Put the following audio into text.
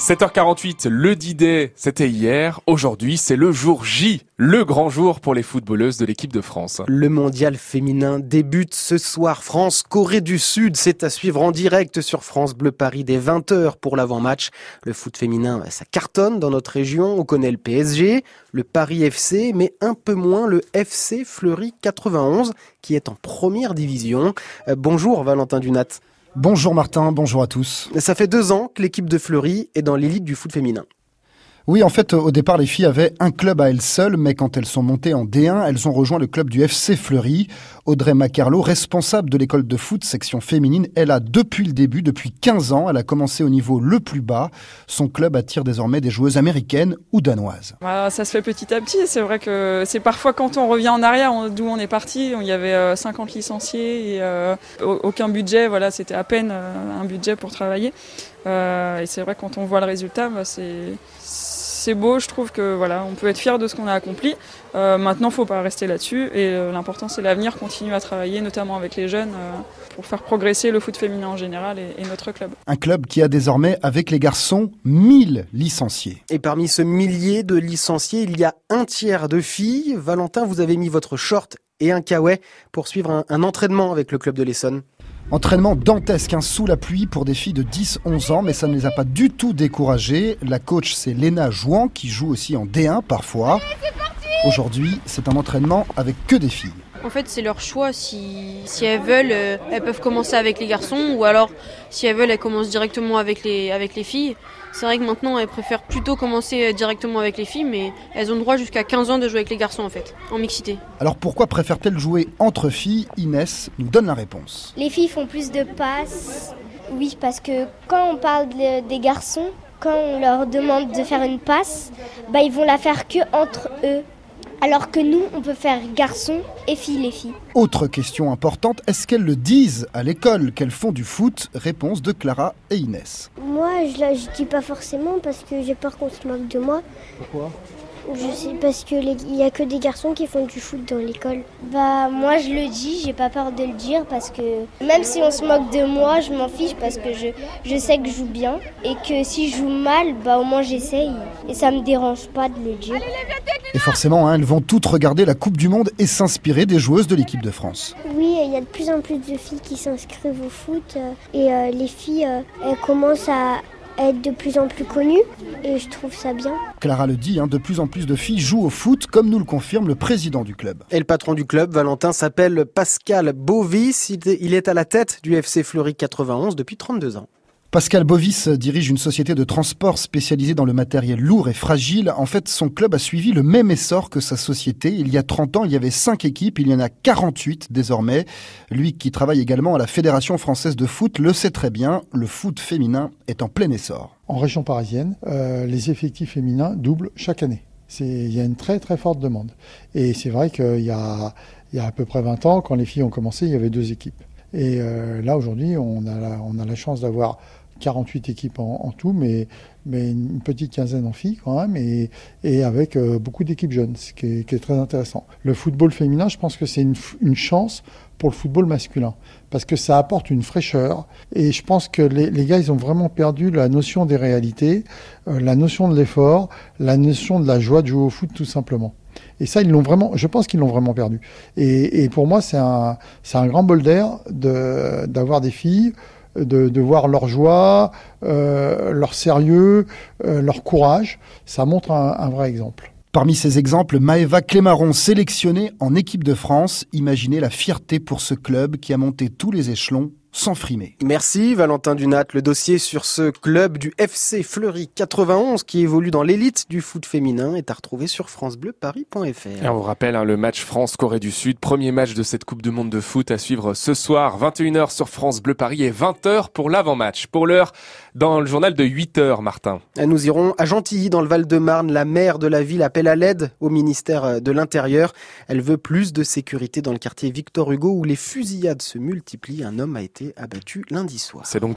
7h48, le D-Day, c'était hier. Aujourd'hui, c'est le jour J, le grand jour pour les footballeuses de l'équipe de France. Le mondial féminin débute ce soir. France, Corée du Sud, c'est à suivre en direct sur France Bleu Paris dès 20h pour l'avant-match. Le foot féminin, ça cartonne dans notre région. On connaît le PSG, le Paris FC, mais un peu moins le FC Fleury 91 qui est en première division. Euh, bonjour Valentin Dunat. Bonjour Martin, bonjour à tous. Ça fait deux ans que l'équipe de Fleury est dans l'élite du foot féminin. Oui, en fait, au départ, les filles avaient un club à elles seules, mais quand elles sont montées en D1, elles ont rejoint le club du FC Fleury. Audrey Macarlo, responsable de l'école de foot section féminine, elle a depuis le début, depuis 15 ans, elle a commencé au niveau le plus bas. Son club attire désormais des joueuses américaines ou danoises. Bah, ça se fait petit à petit. C'est vrai que c'est parfois quand on revient en arrière, d'où on est parti, il y avait 50 euh, licenciés et euh, aucun budget. Voilà, c'était à peine euh, un budget pour travailler. et c'est vrai quand on voit le résultat, bah, c'est c'est beau, je trouve que voilà, on peut être fier de ce qu'on a accompli. Euh, maintenant, faut pas rester là-dessus et euh, l'important c'est l'avenir, continuer à travailler, notamment avec les jeunes, euh, pour faire progresser le foot féminin en général et, notre club. Un club qui a désormais, avec les garçons, 1000 licenciés. Et parmi ce millier de licenciés, il y a un tiers de filles. Valentin, vous avez mis votre short et un kawaii pour suivre un entraînement avec le club de l'Essonne. Entraînement dantesque, hein, sous la pluie pour des filles de 10-11 ans, mais ça ne les a pas du tout découragées. La coach, c'est Léna Jouan, qui joue aussi en D1 parfois. Aujourd'hui, c'est un entraînement avec que des filles. En fait, c'est leur choix. Si, si elles veulent, euh, elles peuvent commencer avec les garçons, ou alors, si elles veulent, elles commencent directement avec les, avec les filles. C'est vrai que maintenant, elles préfèrent plutôt commencer euh, directement avec les filles, mais elles ont le droit jusqu'à 15 ans de jouer avec les garçons, en fait, en mixité. Alors pourquoi préfèrent-elles jouer entre filles? Inès nous donne la réponse. Les filles font plus de passes. Oui, parce que quand on parle des garçons, quand on leur demande de faire une passe, bah, ils vont la faire que entre eux. Alors que nous, on peut faire garçons et filles les filles. Autre question importante, est-ce qu'elles le disent à l'école qu'elles font du foot? Réponse de Clara et Inès. Moi, je ne dis pas forcément parce que j'ai peur qu'on se moque de moi. Pourquoi? Je sais parce que il y a que des garçons qui font du foot dans l'école. Bah moi je le dis, j'ai pas peur de le dire parce que même si on se moque de moi, je m'en fiche parce que je, je sais que je joue bien et que si je joue mal, bah au moins j'essaye et ça me dérange pas de le dire. Et forcément, hein, elles vont toutes regarder la Coupe du Monde et s'inspirer des joueuses de l'équipe de France. Oui, il y a de plus en plus de filles qui s'inscrivent au foot euh, et euh, les filles, euh, elles commencent à être de plus en plus connue et je trouve ça bien. Clara le dit, hein, de plus en plus de filles jouent au foot, comme nous le confirme le président du club. Et le patron du club, Valentin, s'appelle Pascal Bovis. Il est à la tête du FC Fleury 91 depuis 32 ans. Pascal Bovis dirige une société de transport spécialisée dans le matériel lourd et fragile. En fait, son club a suivi le même essor que sa société. Il y a 30 ans, il y avait 5 équipes, il y en a 48 désormais. Lui qui travaille également à la Fédération française de foot le sait très bien, le foot féminin est en plein essor. En région parisienne, euh, les effectifs féminins doublent chaque année. Il y a une très très forte demande. Et c'est vrai qu'il y a, à peu près 20 ans, quand les filles ont commencé, il y avait deux équipes. Et euh, là, aujourd'hui, on a la chance d'avoir 48 équipes en, tout, mais, mais une petite quinzaine en filles quand même, et, et avec euh, beaucoup d'équipes jeunes, ce qui est, très intéressant. Le football féminin, je pense que c'est une, chance pour le football masculin, parce que ça apporte une fraîcheur, et je pense que les, gars, ils ont vraiment perdu la notion des réalités, euh, la notion de l'effort, la notion de la joie de jouer au foot tout simplement. Et ça, ils l'ont vraiment, je pense qu'ils l'ont vraiment perdu. Et, et, pour moi, c'est un, un grand bol d'air d'avoir des filles de, voir leur joie, euh, leur sérieux, euh, leur courage. Ça montre un, vrai exemple. Parmi ces exemples, Maëva Clémaron, sélectionnée en équipe de France. Imaginez la fierté pour ce club qui a monté tous les échelons sans frimer. Merci Valentin Dunat. Le dossier sur ce club du FC Fleury 91 qui évolue dans l'élite du foot féminin est à retrouver sur francebleuparis.fr. On vous rappelle hein, le match France-Corée du Sud, premier match de cette Coupe du Monde de foot à suivre ce soir, 21h sur France Bleu Paris et 20h pour l'avant-match. Pour l'heure, dans le journal de 8h, Martin. Nous irons à Gentilly, dans le Val-de-Marne. La maire de la ville appelle à l'aide au ministère de l'Intérieur. Elle veut plus de sécurité dans le quartier Victor Hugo où les fusillades se multiplient. Un homme a été abattu lundi soir. C'est donc